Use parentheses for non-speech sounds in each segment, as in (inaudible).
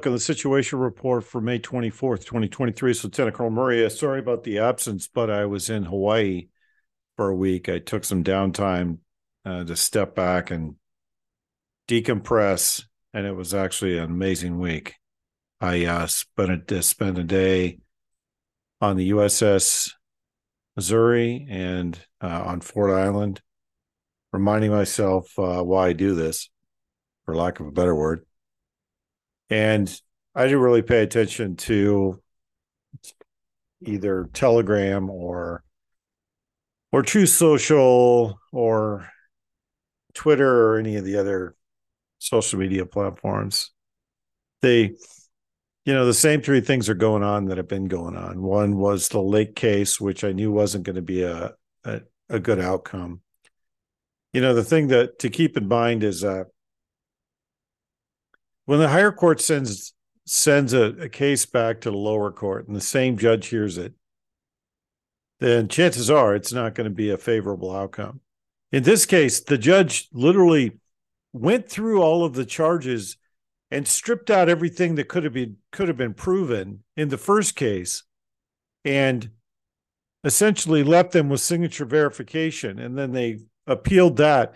look at the situation report for May 24th, 2023. So, Lieutenant Colonel Murray, uh, sorry about the absence, but I was in Hawaii for a week. I took some downtime uh, to step back and decompress, and it was actually an amazing week. I uh, spent a, spent a day on the USS Missouri and uh, on Ford Island, reminding myself uh, why I do this, for lack of a better word. And I didn't really pay attention to either Telegram or or Truth Social or Twitter or any of the other social media platforms. They, you know, the same three things are going on that have been going on. One was the Lake case, which I knew wasn't going to be a, a, a good outcome. You know, the thing that to keep in mind is uh, when the higher court sends sends a, a case back to the lower court and the same judge hears it, then chances are it's not going to be a favorable outcome. In this case, the judge literally went through all of the charges and stripped out everything that could have been could have been proven in the first case and essentially left them with signature verification. And then they appealed that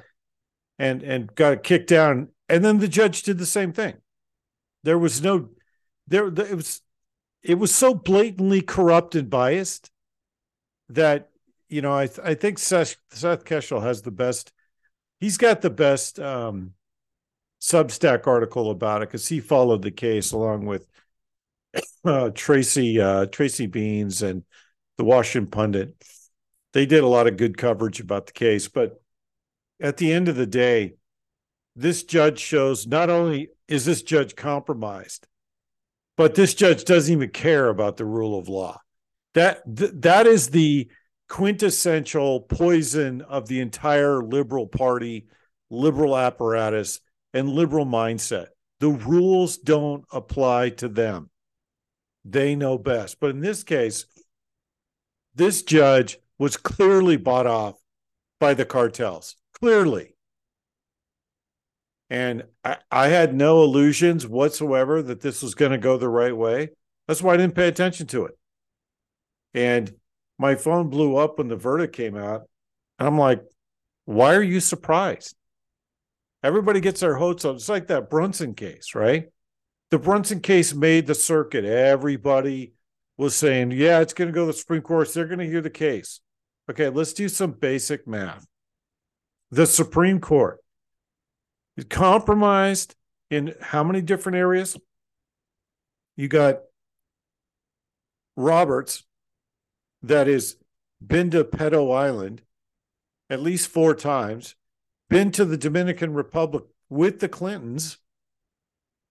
and and got kicked down. And then the judge did the same thing there was no there it was it was so blatantly corrupt and biased that you know I I think Seth Seth Keshel has the best. He's got the best um, Substack article about it because he followed the case along with (coughs) uh, Tracy uh, Tracy Beanz and the Washington Pundit. They did a lot of good coverage about the case, but at the end of the day, this judge shows not only is this judge compromised, but this judge doesn't even care about the rule of law. That th- that is the quintessential poison of the entire liberal party, liberal apparatus, and liberal mindset. The rules don't apply to them. They know best. But in this case, this judge was clearly bought off by the cartels. Clearly. And I, I had no illusions whatsoever that this was going to go the right way. That's why I didn't pay attention to it. And my phone blew up when the verdict came out. And I'm like, why are you surprised? Everybody gets their hopes up. It's like that Brunson case, right? The Brunson case made the circuit. Everybody was saying, yeah, it's going to go to the Supreme Court. They're going to hear the case. Okay, let's do some basic math. The Supreme Court compromised in how many different areas? You got Roberts, that has been to Pedo Island at least four times, been to the Dominican Republic with the Clintons.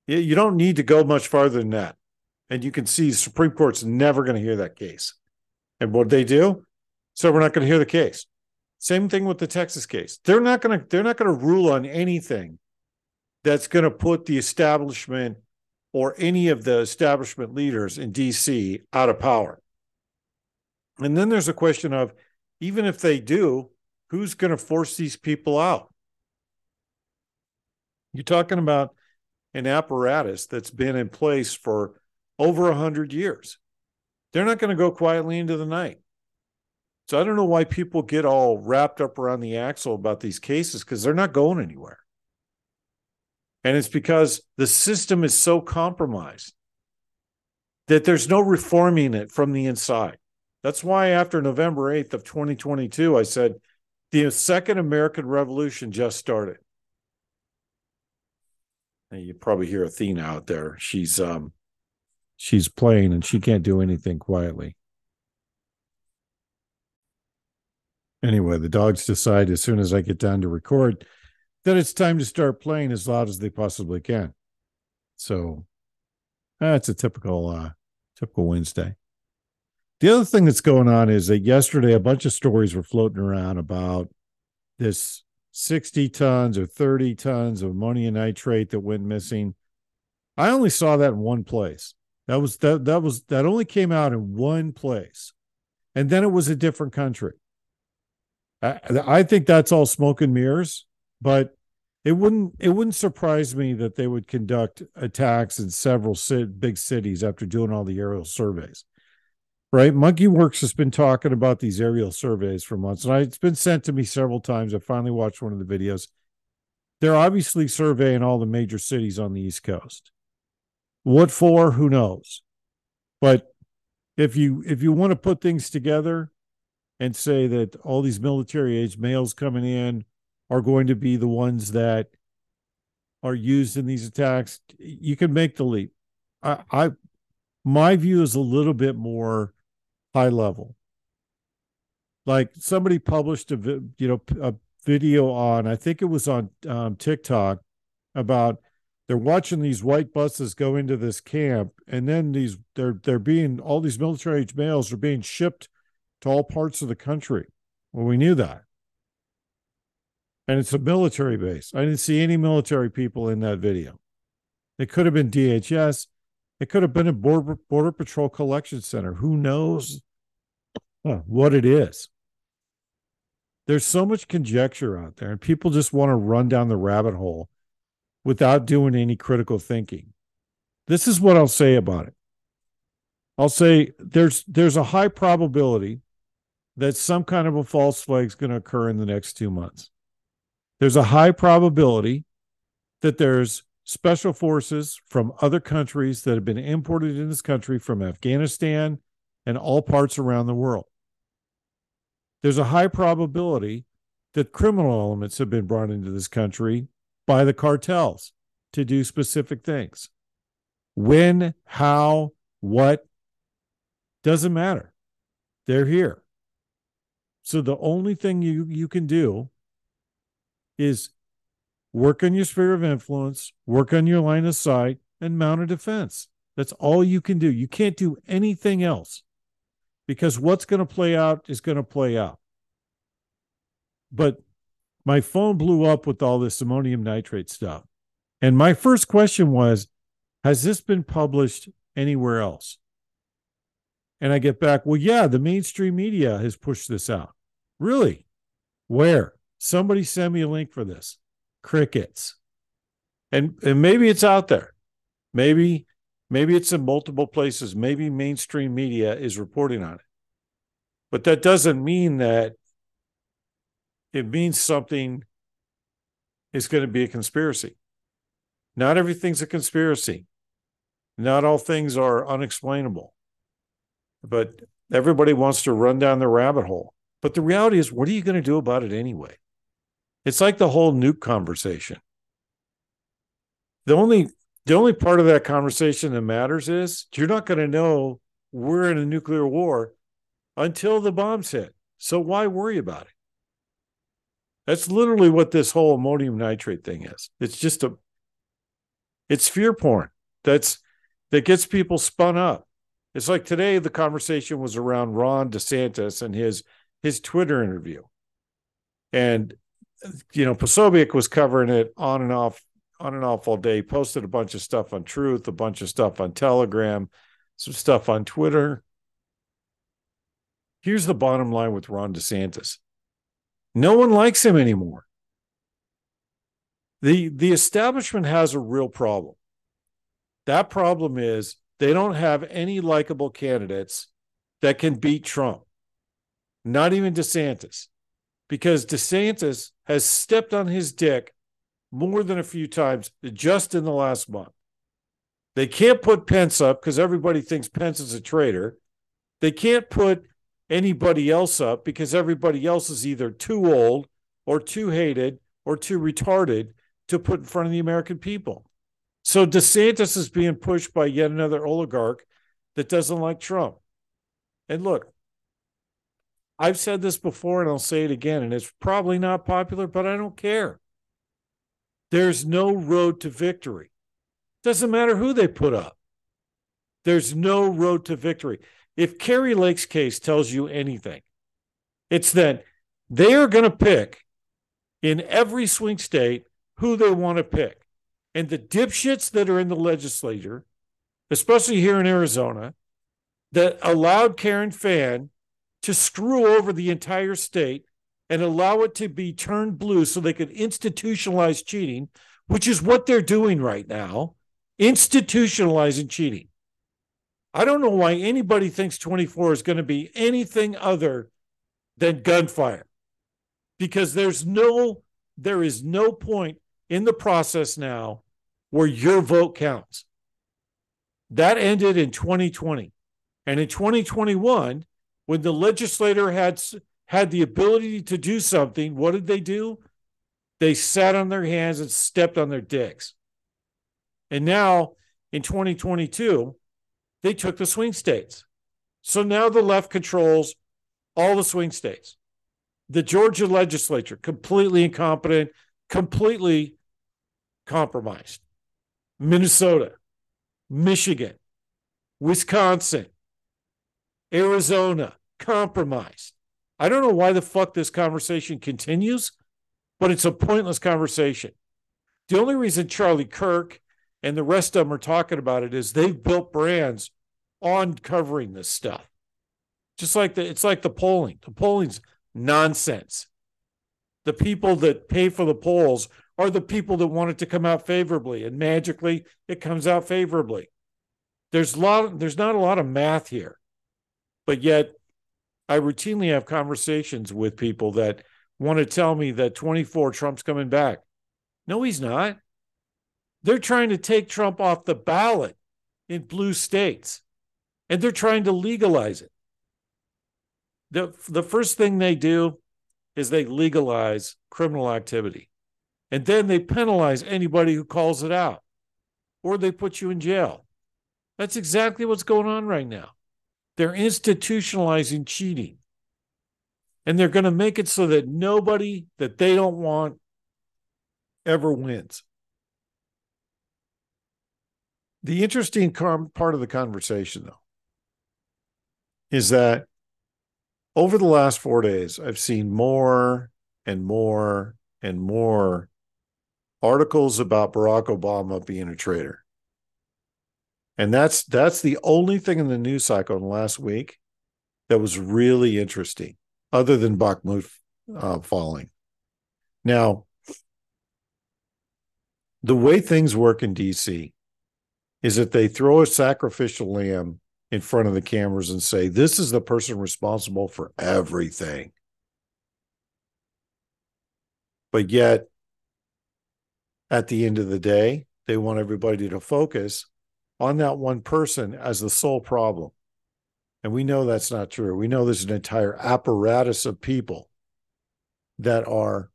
You don't need to go much farther than that. And you can see Supreme Court's never going to hear that case. And what they do? So we're not going to hear the case. Same thing with the Texas case. They're not going to they're not going to rule on anything that's going to put the establishment or any of the establishment leaders in DC out of power. And then there's a question of even if they do, who's going to force these people out? You're talking about an apparatus that's been in place for over 100 years. They're not going to go quietly into the night. So I don't know why people get all wrapped up around the axle about these cases because they're not going anywhere. And it's because the system is so compromised that there's no reforming it from the inside. That's why after November 8th of 2022, I said the second American Revolution just started. And you probably hear Athena out there. She's um she's playing and she can't do anything quietly. Anyway, the dogs decide as soon as I get down to record that it's time to start playing as loud as they possibly can. So that's a typical uh typical Wednesday. The other thing that's going on is that yesterday a bunch of stories were floating around about this 60 tons or 30 tons of ammonium nitrate that went missing. I only saw that in one place. That was that that was that only came out in one place. And then it was a different country. I, think that's all smoke and mirrors. But it wouldn't it wouldn't surprise me that they would conduct attacks in several big cities after doing all the aerial surveys right? Monkey Werx has been talking about these aerial surveys for months and I, it's been sent to me several times. I finally watched one of the videos. They're obviously surveying all the major cities on the east coast. What for? Who knows? But if you if you want to put things together and say that all these military age males coming in are going to be the ones that are used in these attacks, you can make the leap. I, I my view is a little bit more high level. Like somebody published a you know a video on I think it was on um, TikTok about they're watching these white buses go into this camp and then these they're they're being all these military age males are being shipped to all parts of the country. Well, we knew that and it's a military base. I didn't see any military people in that video. It could have been DHS. It could have been a border, border patrol collection center. Who knows what it is? There's so much conjecture out there, and people just want to run down the rabbit hole without doing any critical thinking. This is what I'll say about it. I'll say there's there's a high probability that some kind of a false flag is going to occur in the next two months there's a high probability that there's special forces from other countries that have been imported in this country from Afghanistan and all parts around the world. There's a high probability that criminal elements have been brought into this country by the cartels to do specific things. When, how, what, doesn't matter. They're here. So the only thing you, you can do is work on your sphere of influence, work on your line of sight, and mount a defense. That's all you can do. You can't do anything else because what's going to play out is going to play out. But my phone blew up with all this ammonium nitrate stuff. And my first question was Has this been published anywhere else? And I get back, Well, yeah, the mainstream media has pushed this out. Really? Where? Somebody send me a link for this. Crickets. And and maybe it's out there. Maybe maybe it's in multiple places. Maybe mainstream media is reporting on it. But that doesn't mean that it means something is going to be a conspiracy. Not everything's a conspiracy. Not all things are unexplainable. But everybody wants to run down the rabbit hole. But the reality is, what are you going to do about it anyway? It's like the whole nuke conversation. The only the only part of that conversation that matters is you're not going to know we're in a nuclear war until the bombs hit. So why worry about it? That's literally what this whole ammonium nitrate thing is. It's just a it's fear porn. That's that gets people spun up. It's like today the conversation was around Ron DeSantis and his his Twitter interview. And you know, Posobiec was covering it on and off, on and off all day. Posted a bunch of stuff on Truth, a bunch of stuff on Telegram, some stuff on Twitter. Here's the bottom line with Ron DeSantis: no one likes him anymore. the The establishment has a real problem. That problem is they don't have any likable candidates that can beat Trump. Not even DeSantis because DeSantis has stepped on his dick more than a few times just in the last month. They can't put Pence up because everybody thinks Pence is a traitor. They can't put anybody else up because everybody else is either too old or too hated or too retarded to put in front of the American people. So DeSantis is being pushed by yet another oligarch that doesn't like Trump. And look, I've said this before and I'll say it again, and it's probably not popular, but I don't care. There's no road to victory. Doesn't matter who they put up. There's no road to victory. If Kari Lake's case tells you anything, it's that they are going to pick in every swing state who they want to pick. And the dipshits that are in the legislature, especially here in Arizona, that allowed Karen Fann to screw over the entire state and allow it to be turned blue so they could institutionalize cheating, which is what they're doing right now, institutionalizing cheating. I don't know why anybody thinks 24 is going to be anything other than gunfire because there's no there is no point in the process now where your vote counts. That ended in 2020. And in 2021, when the legislator had had the ability to do something, what did they do? They sat on their hands and stepped on their dicks. And now in 2022, they took the swing states. So now the left controls all the swing states. The Georgia legislature, completely incompetent, completely compromised. Minnesota, Michigan, Wisconsin, Arizona, compromised. I don't know why the fuck this conversation continues, but it's a pointless conversation. The only reason Charlie Kirk and the rest of them are talking about it is they've built brands on covering this stuff. Just like the it's like the polling. The polling's nonsense. The people that pay for the polls are the people that want it to come out favorably, and magically it comes out favorably. There's a lot. There's not a lot of math here, but yet I routinely have conversations with people that want to tell me that 24 Trump's coming back. No, he's not. They're trying to take Trump off the ballot in blue states, and they're trying to legalize it the the first thing they do is they legalize criminal activity. And then they penalize anybody who calls it out or they put you in jail. That's exactly what's going on right now. They're institutionalizing cheating. And they're going to make it so that nobody that they don't want ever wins. The interesting part of the conversation, though, is that over the last four days, I've seen more and more and more articles about Barack Obama being a traitor. And that's that's the only thing in the news cycle in the last week that was really interesting, other than Bakhmut uh, falling. Now, the way things work in DC is that they throw a sacrificial lamb in front of the cameras and say, This is the person responsible for everything. But yet, at the end of the day, they want everybody to focus on that one person as the sole problem. And we know that's not true. We know there's an entire apparatus of people that are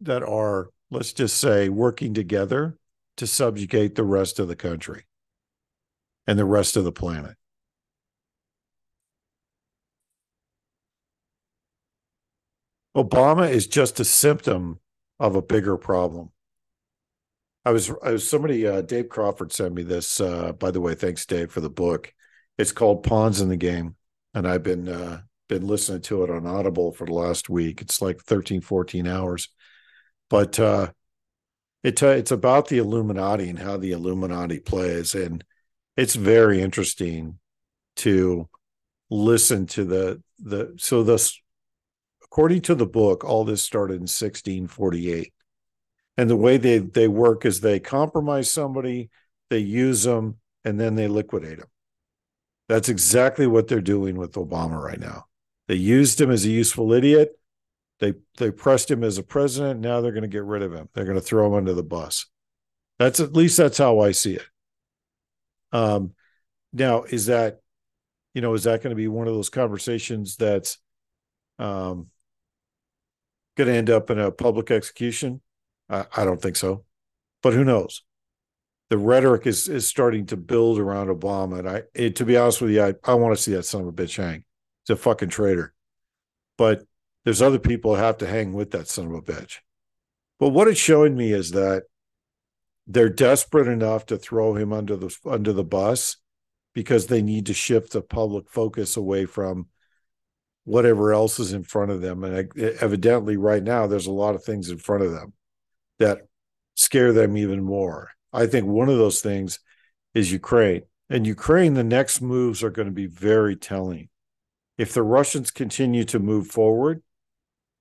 that are let's just say working together to subjugate the rest of the country and the rest of the planet. Obama is just a symptom of a bigger problem. I was, I was somebody, uh, Dave Crawford sent me this. Uh, by the way, thanks, Dave, for the book. It's called Pawns in the Game. And I've been, uh, been listening to it on Audible for the last week. It's like 13, 14 hours. But uh, it, it's about the Illuminati and how the Illuminati plays. And it's very interesting to listen to the the so this according to the book all this started in 1648 and the way they they work is they compromise somebody they use them and then they liquidate them that's exactly what they're doing with obama right now. They used him as a useful idiot. They they pressed him as a president. Now they're going to get rid of him. They're going to throw him under the bus. That's at least that's how i see it. Um, now, is that, you know, is that going to be one of those conversations that's um, going to end up in a public execution? I, I don't think so, but who knows? The rhetoric is is starting to build around Obama, and I, it, to be honest with you, I, I want to see that son of a bitch hang. He's a fucking traitor, but there's other people that have to hang with that son of a bitch. But what it's showing me is that they're desperate enough to throw him under the under the bus because they need to shift the public focus away from whatever else is in front of them and evidently right now there's a lot of things in front of them that scare them even more i think one of those things is ukraine and ukraine the next moves are going to be very telling if the Russians continue to move forward,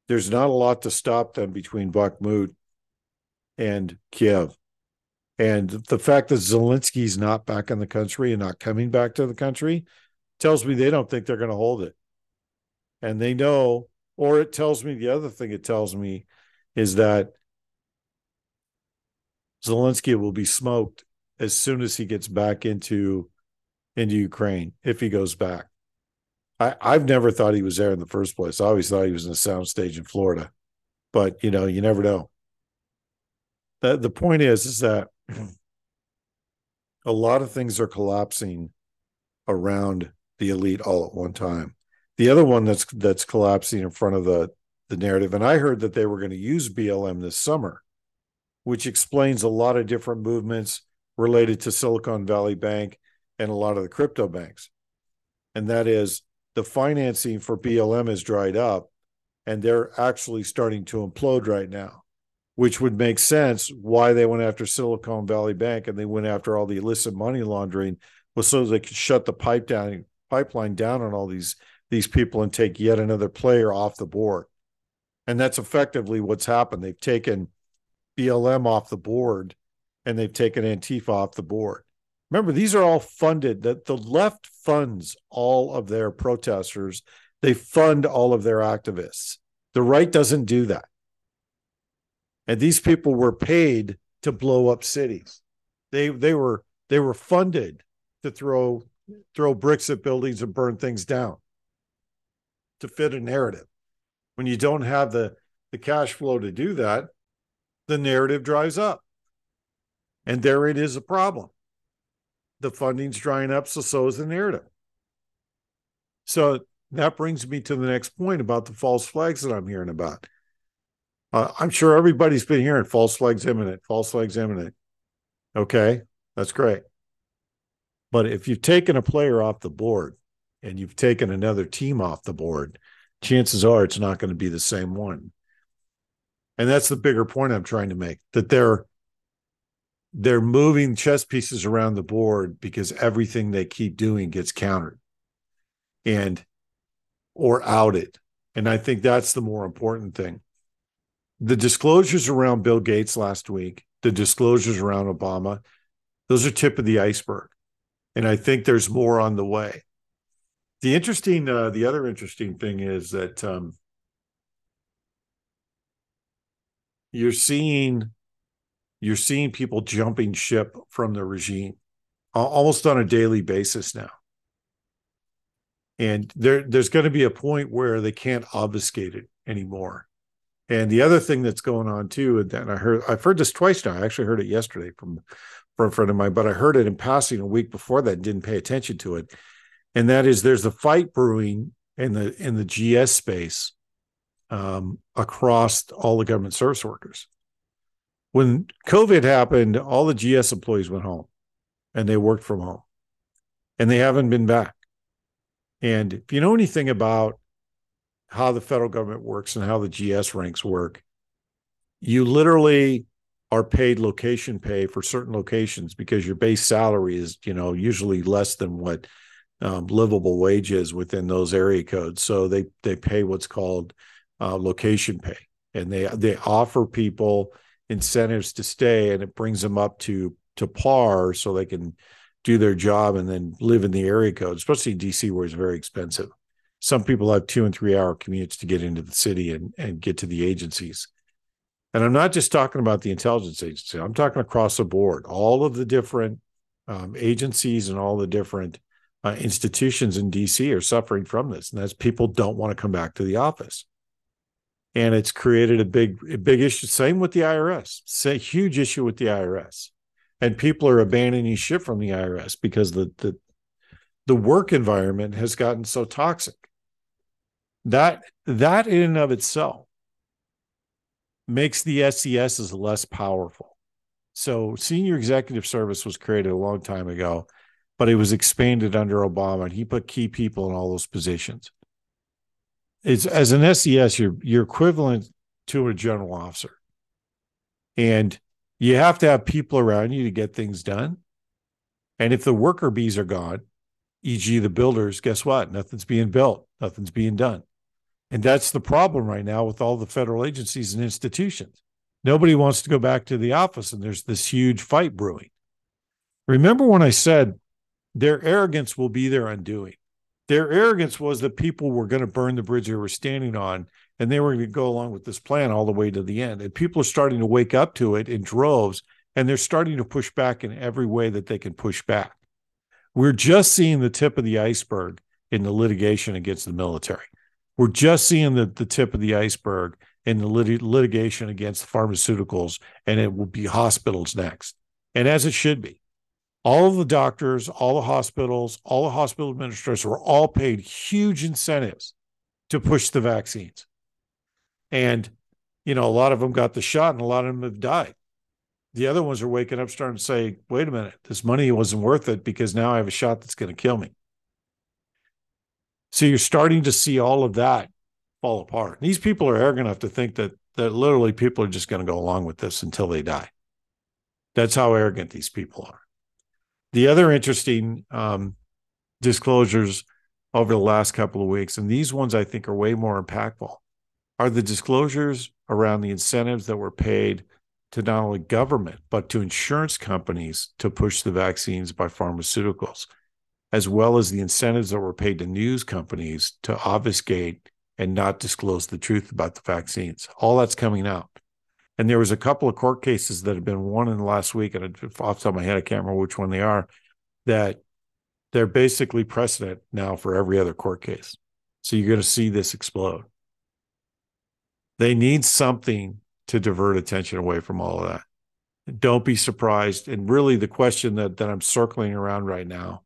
there's not a lot to stop them between Bakhmut and Kiev. And the fact that Zelensky's not back in the country and not coming back to the country tells me they don't think they're going to hold it. And they know, or it tells me the other thing it tells me is that Zelensky will be smoked as soon as he gets back into into Ukraine if he goes back. I, I've never thought he was there in the first place. I always thought he was in a soundstage in Florida, but you know, you never know. The the point is, is that (clears throat) a lot of things are collapsing around the elite all at one time. The other one that's that's collapsing in front of the the narrative, and I heard that they were going to use BLM this summer, which explains a lot of different movements related to Silicon Valley Bank and a lot of the crypto banks. And that is the financing for BLM has dried up and they're actually starting to implode right now, which would make sense why they went after Silicon Valley Bank and they went after all the illicit money laundering was so they could shut the pipe down pipeline down on all these these people and take yet another player off the board. And that's effectively what's happened. They've taken BLM off the board and they've taken Antifa off the board. Remember, these are all funded, that the left funds all of their protesters, they fund all of their activists. The right doesn't do that. And these people were paid to blow up cities. They they were they were funded to throw throw bricks at buildings and burn things down to fit a narrative. When you don't have the the cash flow to do that, the narrative dries up. And there it is a problem the funding's drying up, so so is the narrative. So that brings me to the next point about the false flags that I'm hearing about. Uh, I'm sure everybody's been hearing false flags imminent, false flags imminent. Okay, that's great. But if you've taken a player off the board and you've taken another team off the board, chances are it's not going to be the same one. And that's the bigger point I'm trying to make that they're they're moving chess pieces around the board because everything they keep doing gets countered and or outed. And I think that's the more important thing. The disclosures around Bill Gates last week, the disclosures around Obama, those are tip of the iceberg. And I think there's more on the way. The interesting, uh, the other interesting thing is that um, you're seeing you're seeing people jumping ship from the regime almost on a daily basis now. And there, there's going to be a point where they can't obfuscate it anymore. And the other thing that's going on too, and then I heard I've heard this twice now. I actually heard it yesterday from from a friend of mine, but I heard it in passing a week before that and didn't pay attention to it. And that is there's a fight brewing in the in the GS space um, across all the government service workers when COVID happened, all the GS employees went home and they worked from home and they haven't been back. And if you know anything about how the federal government works and how the GS ranks work, you literally are paid location pay for certain locations because your base salary is, you know, usually less than what um, livable wages within those area codes. So they they pay what's called uh, location pay, and they they offer people incentives to stay and it brings them up to to par so they can do their job and then live in the area code. Especially dc where it's very expensive. Some people have two and three hour commutes to get into the city and, and get to the agencies. And i'm not just talking about the intelligence agency. I'm talking across the board. All of the different um, agencies and all the different uh, institutions in dc are suffering from this and that's people don't want to come back to the office. And it's created a big a big issue. Same with the irs it's a huge issue with the irs and people are abandoning ship from the irs because the the the work environment has gotten so toxic. That that in and of itself makes the SESs less powerful. So senior executive service was created a long time ago, but it was expanded under Obama and he put key people in all those positions it's as an SES, you're you're equivalent to a general officer, and you have to have people around you to get things done. And if the worker bees are gone, e.g., the builders, guess what? Nothing's being built, nothing's being done. And that's the problem right now with all the federal agencies and institutions. Nobody wants to go back to the office, and there's this huge fight brewing. Remember when I said their arrogance will be their undoing? Their arrogance was that people were going to burn the bridge they were standing on, and they were going to go along with this plan all the way to the end. And people are starting to wake up to it in droves, and they're starting to push back in every way that they can push back. We're just seeing the tip of the iceberg in the litigation against the military. We're just seeing the, the tip of the iceberg in the lit- litigation against pharmaceuticals, and it will be hospitals next. And as it should be. All the doctors, all the hospitals, all the hospital administrators were all paid huge incentives to push the vaccines. And, you know, a lot of them got the shot and a lot of them have died. The other ones are waking up, starting to say, wait a minute, this money wasn't worth it because now I have a shot that's going to kill me. So you're starting to see all of that fall apart. These people are arrogant enough to think that that literally people are just going to go along with this until they die. That's how arrogant these people are. The other interesting um, disclosures over the last couple of weeks, and these ones I think are way more impactful, are the disclosures around the incentives that were paid to not only government, but to insurance companies to push the vaccines by pharmaceuticals as well as the incentives that were paid to news companies to obfuscate and not disclose the truth about the vaccines. All that's coming out. And there was a couple of court cases that have been won in the last week, and off the top of my head, I can't remember which one they are, that they're basically precedent now for every other court case. So you're going to see this explode. They need something to divert attention away from all of that. Don't be surprised. And really, the question that, that I'm circling around right now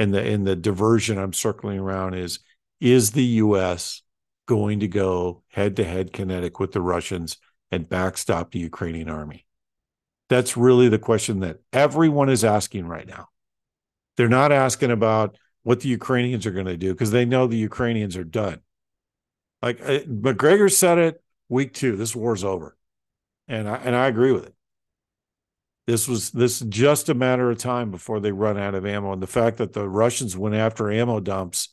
and the and the diversion I'm circling around is is the US going to go head to head kinetic with the Russians and backstop the Ukrainian army? That's really the question that everyone is asking right now. They're not asking about what the Ukrainians are going to do because they know the Ukrainians are done. Like uh, Macgregor said it week two, this war's over. And I and I agree with it. This was this just a matter of time before they run out of ammo. And the fact that the Russians went after ammo dumps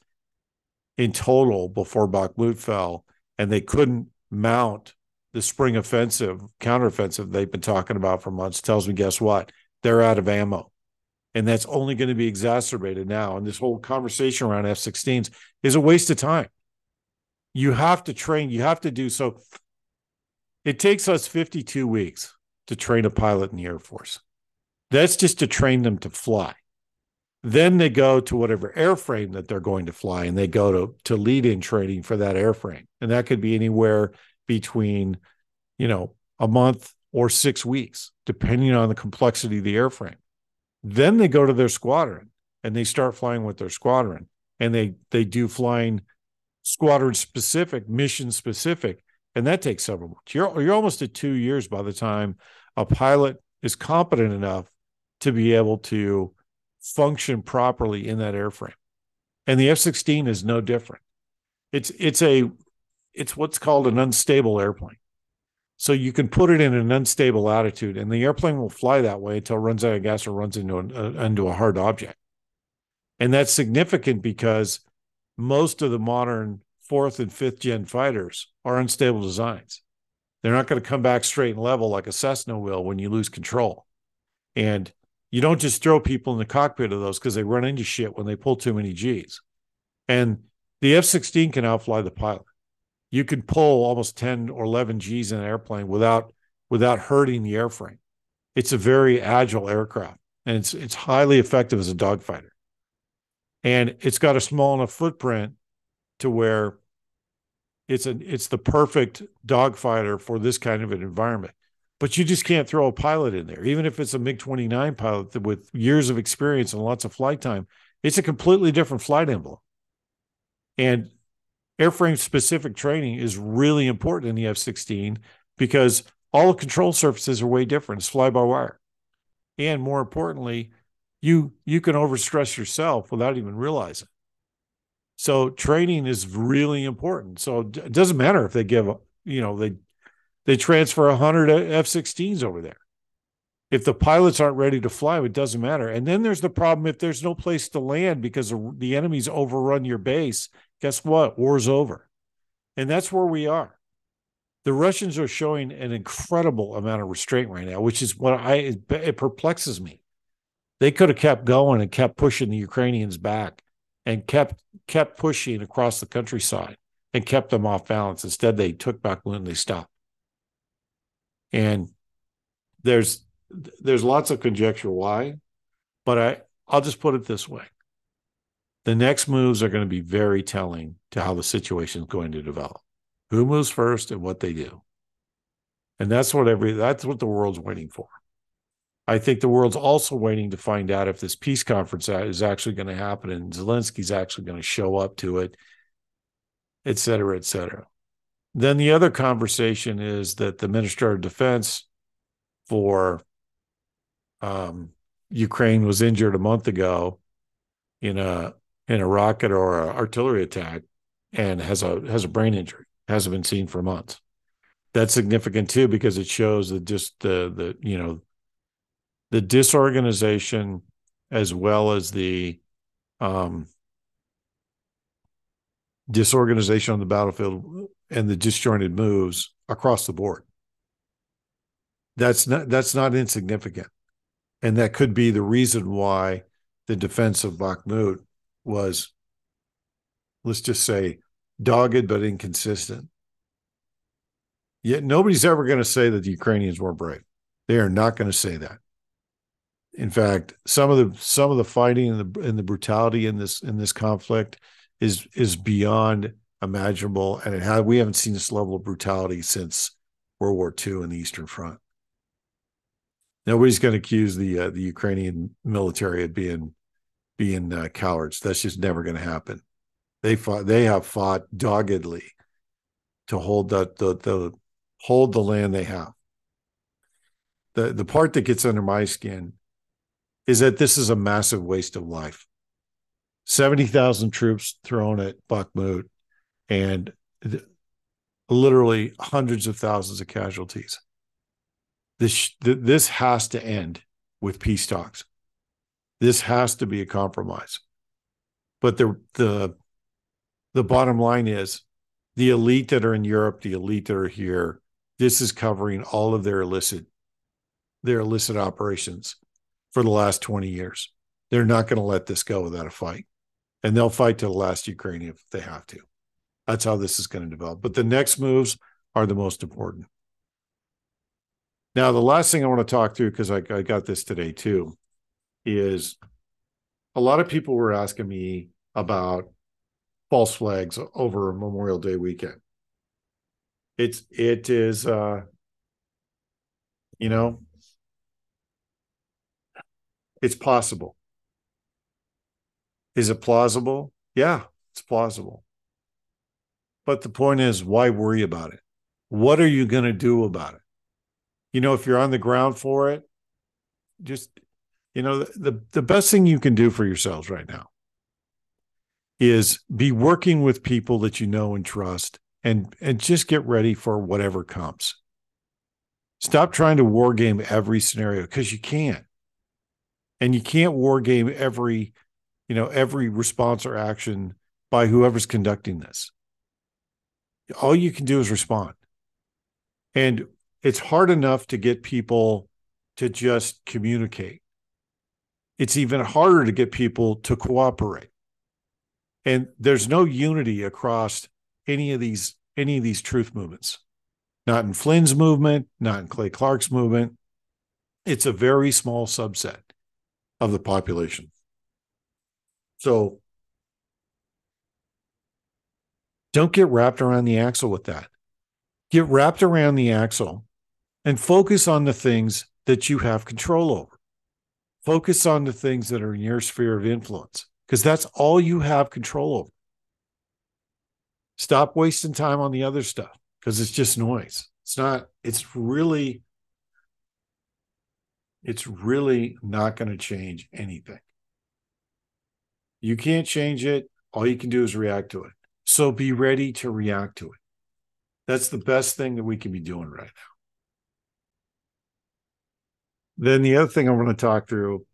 in total before Bakhmut fell, and they couldn't mount the spring offensive, counteroffensive they've been talking about for months, tells me, guess what? They're out of ammo. And that's only going to be exacerbated now. And this whole conversation around F 16s is a waste of time. You have to train, you have to do so. It takes us 52 weeks to train a pilot in the Air Force. That's just to train them to fly. Then they go to whatever airframe that they're going to fly, and they go to to lead in training for that airframe, and that could be anywhere between, you know, a month or six weeks, depending on the complexity of the airframe. Then they go to their squadron and they start flying with their squadron, and they they do flying squadron specific, mission specific, and that takes several months. You're you're almost at two years by the time a pilot is competent enough to be able to function properly in that airframe. And the F-16 is no different. It's it's a it's what's called an unstable airplane. So you can put it in an unstable attitude, and the airplane will fly that way until it runs out of gas or runs into an, uh, into a hard object. And that's significant because most of the modern fourth and fifth gen fighters are unstable designs. They're not going to come back straight and level like a Cessna will when you lose control. And you don't just throw people in the cockpit of those because they run into shit when they pull too many G's. And the F 16 can outfly the pilot. You can pull almost 10 or 11 G's in an airplane without without hurting the airframe. It's a very agile aircraft and it's it's highly effective as a dogfighter. And it's got a small enough footprint to where it's a it's the perfect dogfighter for this kind of an environment. But you just can't throw a pilot in there, even if it's a MiG twenty nine pilot with years of experience and lots of flight time. It's a completely different flight envelope, and airframe specific training is really important in the F sixteen because all the control surfaces are way different. It's fly by wire, and more importantly, you you can overstress yourself without even realizing. So training is really important. So it doesn't matter if they give, you know, they they transfer 100 F-16s over there. If the pilots aren't ready to fly, it doesn't matter. And then there's the problem if there's no place to land because the enemy's overrun your base, guess what? War's over. And that's where we are. The Russians are showing an incredible amount of restraint right now, which is what I it, perplexes me. They could have kept going and kept pushing the Ukrainians back and kept kept pushing across the countryside and kept them off balance. Instead, they took back when they stopped. And there's there's lots of conjecture why, but I I'll just put it this way. The next moves are going to be very telling to how the situation is going to develop. Who moves first and what they do. And that's what every that's what the world's waiting for. I think the world's also waiting to find out if this peace conference is actually going to happen and Zelensky's actually going to show up to it, et cetera, et cetera. Then the other conversation is that the Minister of Defense for um, Ukraine was injured a month ago in a in a rocket or an artillery attack and has a has a brain injury hasn't been seen for months that's significant too because it shows that just the the you know the disorganization as well as the um, disorganization on the battlefield and the disjointed moves across the board. That's not that's not insignificant, and that could be the reason why the defense of Bakhmut was, let's just say, dogged but inconsistent. Yet nobody's ever going to say that the Ukrainians were brave. They are not going to say that in fact, some of the some of the fighting and the and the brutality in this in this conflict is is beyond imaginable, and it had we haven't seen this level of brutality since World War II in the Eastern Front. Nobody's going to accuse the uh, the Ukrainian military of being being uh, cowards. That's just never going to happen. They fought. They have fought doggedly to hold the the, the hold the land they have. The the part that gets under my skin is that this is a massive waste of life. 70,000 troops thrown at Bakhmut and literally hundreds of thousands of casualties. This, this has to end with peace talks. This has to be a compromise. But the, the, the bottom line is the elite that are in Europe, the elite that are here, this is covering all of their illicit, their illicit operations for the last 20 years. They're not going to let this go without a fight. And they'll fight to the last Ukrainian if they have to. That's how this is going to develop. But the next moves are the most important. Now, the last thing I want to talk through, because I, I got this today too, is a lot of people were asking me about false flags over Memorial Day weekend. It's it is uh you know it's possible. Is it plausible? Yeah, it's plausible. But the point is, why worry about it? What are you going to do about it? You know, if you're on the ground for it, just, you know, the, the best thing you can do for yourselves right now is be working with people that you know and trust and and just get ready for whatever comes. Stop trying to war game every scenario because you can't. And you can't war game every you know every response or action by whoever's conducting this. All you can do is respond. And it's hard enough to get people to just communicate it's even harder to get people to cooperate and there's no unity across any of these any of these truth movements not in flynn's movement not in clay clark's movement it's a very small subset of the population. So don't get wrapped around the axle with that. Get wrapped around the axle and focus on the things that you have control over. Focus on the things that are in your sphere of influence because that's all you have control over. Stop wasting time on the other stuff because it's just noise. It's not, it's really it's really not going to change anything. You can't change it. All you can do is react to it. So be ready to react to it. That's the best thing that we can be doing right now. Then the other thing I want to talk through,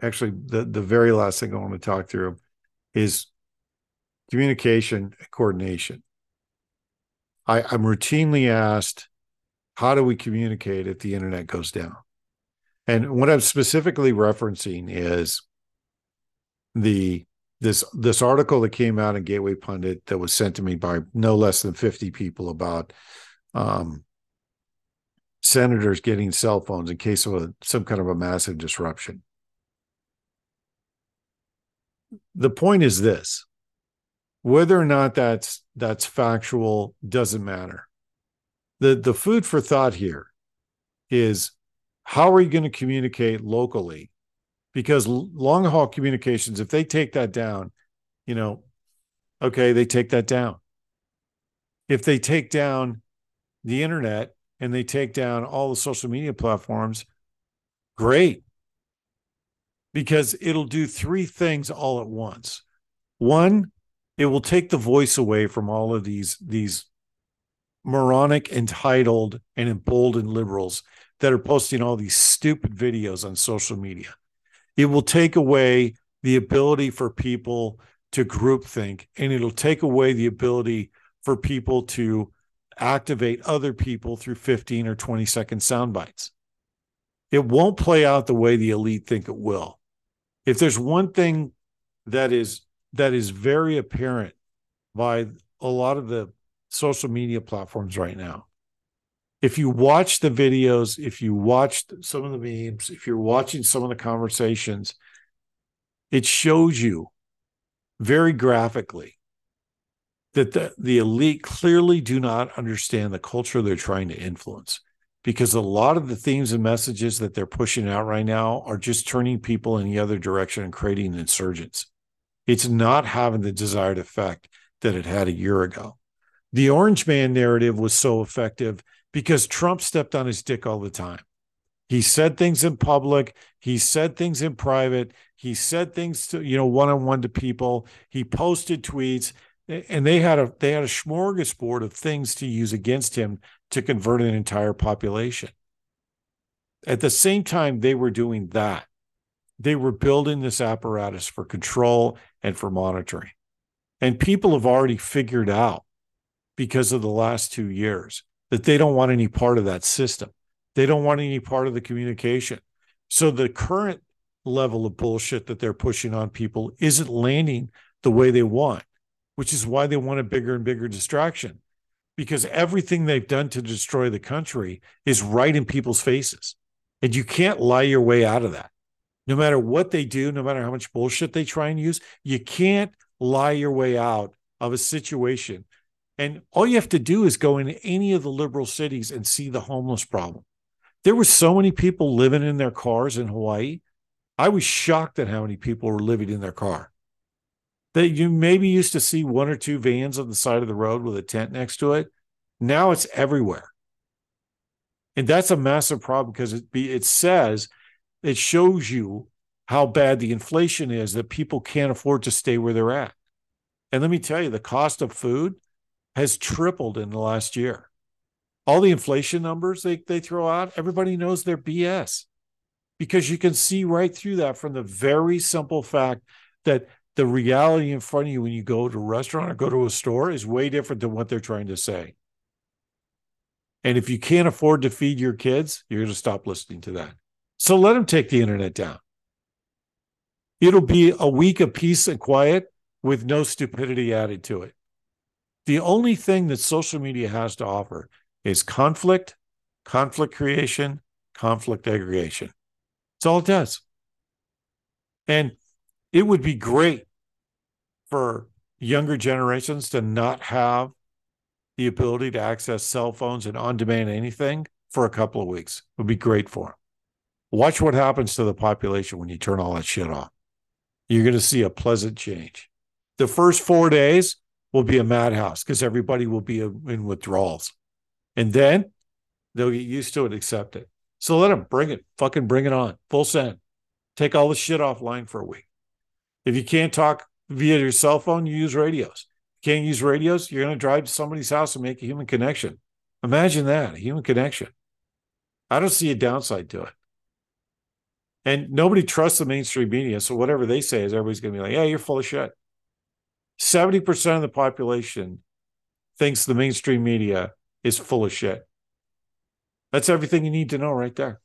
actually, the, the very last thing I want to talk through is communication coordination. I, I'm routinely asked, how do we communicate if the internet goes down? And what I'm specifically referencing is the this this article that came out in Gateway Pundit that was sent to me by no less than 50 people about um, senators getting cell phones in case of a, some kind of a massive disruption. The point is this whether or not that's that's factual doesn't matter. The the food for thought here is how are you going to communicate locally? Because long haul communications, if they take that down, you know, okay, they take that down. If they take down the internet and they take down all the social media platforms, great. Because it'll do three things all at once. One, it will take the voice away from all of these these moronic, entitled, and emboldened liberals that are posting all these stupid videos on social media. It will take away the ability for people to groupthink, and it'll take away the ability for people to activate other people through 15 or 20 second sound bites. It won't play out the way the elite think it will. If there's one thing that is that is very apparent by a lot of the social media platforms right now. If you watch the videos, if you watched some of the memes, if you're watching some of the conversations, it shows you very graphically that the, the elite clearly do not understand the culture they're trying to influence because a lot of the themes and messages that they're pushing out right now are just turning people in the other direction and creating insurgents. It's not having the desired effect that it had a year ago. The Orange Man narrative was so effective because Trump stepped on his dick all the time. He said things in public, he said things in private, he said things to, you know, one on one to people, he posted tweets, and they had a they had a smorgasbord of things to use against him to convert an entire population. At the same time they were doing that, they were building this apparatus for control and for monitoring. And people have already figured out because of the last 2 years that they don't want any part of that system. They don't want any part of the communication. So the current level of bullshit that they're pushing on people isn't landing the way they want which is why they want a bigger and bigger distraction because everything they've done to destroy the country is right in people's faces. And you can't lie your way out of that. No matter what they do, no matter how much bullshit they try and use, you can't lie your way out of a situation. And all you have to do is go into any of the liberal cities and see the homeless problem. There were so many people living in their cars in Hawaii. I was shocked at how many people were living in their car that you maybe used to see one or two vans on the side of the road with a tent next to it. Now it's everywhere. And that's a massive problem because it be, it says it shows you how bad the inflation is that people can't afford to stay where they're at. And let me tell you, the cost of food has tripled in the last year. All the inflation numbers they, they throw out, everybody knows they're BS because you can see right through that from the very simple fact that the reality in front of you when you go to a restaurant or go to a store is way different than what they're trying to say. And if you can't afford to feed your kids, you're going to stop listening to that. So let them take the internet down. It'll be a week of peace and quiet with no stupidity added to it. The only thing that social media has to offer is conflict, conflict creation, conflict aggregation. That's all it does. And it would be great for younger generations to not have the ability to access cell phones and on demand anything for a couple of weeks. It would be great for them. Watch what happens to the population when you turn all that shit off. You're going to see a pleasant change. The first four days will be a madhouse because everybody will be in withdrawals. And then they'll get used to it, accept it. So let them bring it, fucking bring it on, full send. Take all the shit offline for a week. If you can't talk via your cell phone, you use radios. You can't use radios, you're going to drive to somebody's house and make a human connection. Imagine that, a human connection. I don't see a downside to it. And nobody trusts the mainstream media. So whatever they say is everybody's going to be like, yeah, you're full of shit. 70% of the population thinks the mainstream media is full of shit. That's everything you need to know right there.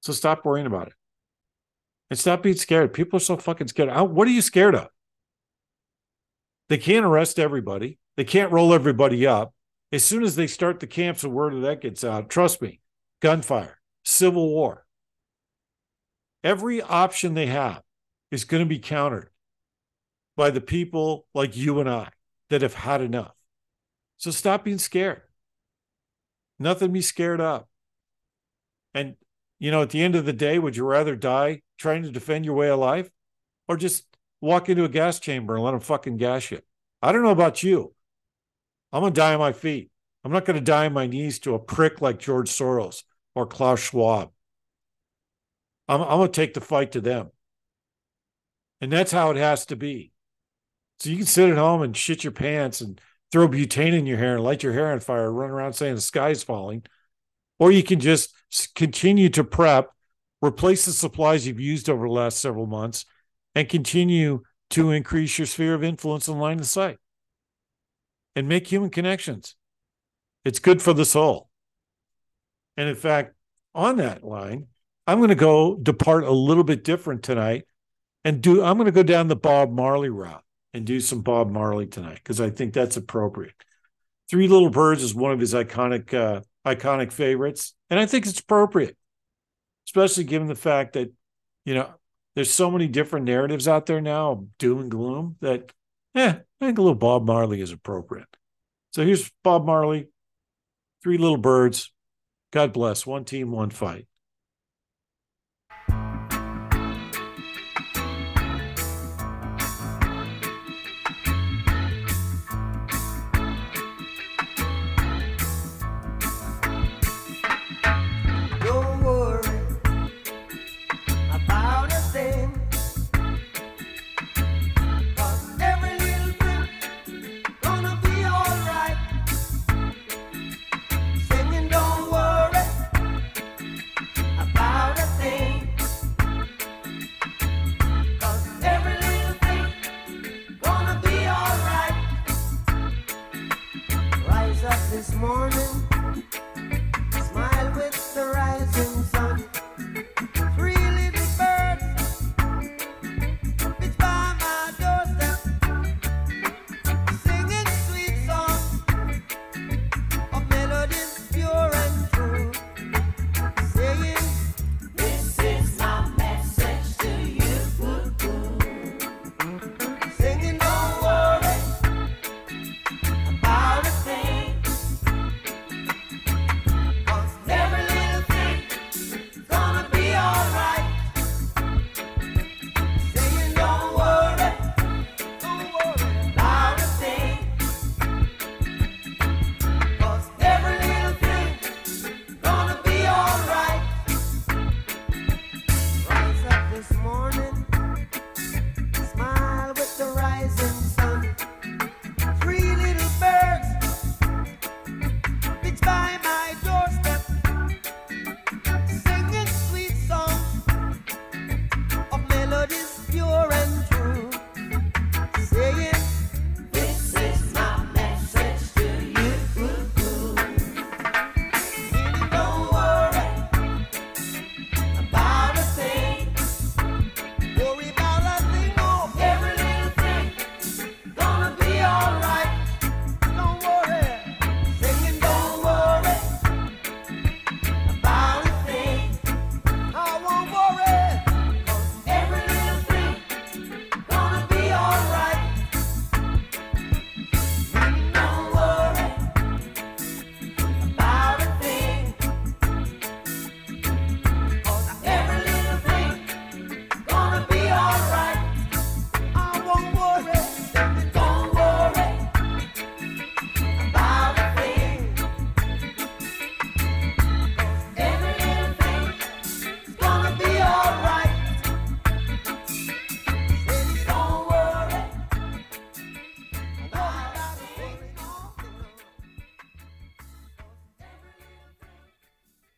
So stop worrying about it. And stop being scared. People are so fucking scared. What are you scared of? They can't arrest everybody. They can't roll everybody up. As soon as they start the camps, a word of that gets out. Trust me, gunfire, civil war. Every option they have is going to be countered by the people like you and I that have had enough. So stop being scared. Nothing to be scared of. And, you know, at the end of the day, would you rather die trying to defend your way of life or just walk into a gas chamber and let them fucking gas you? I don't know about you. I'm going to die on my feet. I'm not going to die on my knees to a prick like George Soros or Klaus Schwab. I'm, I'm going to take the fight to them. And that's how it has to be. So you can sit at home and shit your pants and throw butane in your hair and light your hair on fire, run around saying the sky's falling. Or you can just continue to prep, replace the supplies you've used over the last several months, and continue to increase your sphere of influence and line of sight and make human connections. It's good for the soul. And in fact, on that line, I'm going to go depart a little bit different tonight and do I'm going to go down the Bob Marley route and do some Bob Marley tonight because I think that's appropriate. Three Little Birds is one of his iconic uh, iconic favorites, and I think it's appropriate, especially given the fact that you know there's so many different narratives out there now doom and gloom that yeah, I think a little Bob Marley is appropriate. So here's Bob Marley, Three Little Birds. God bless. One team, one fight.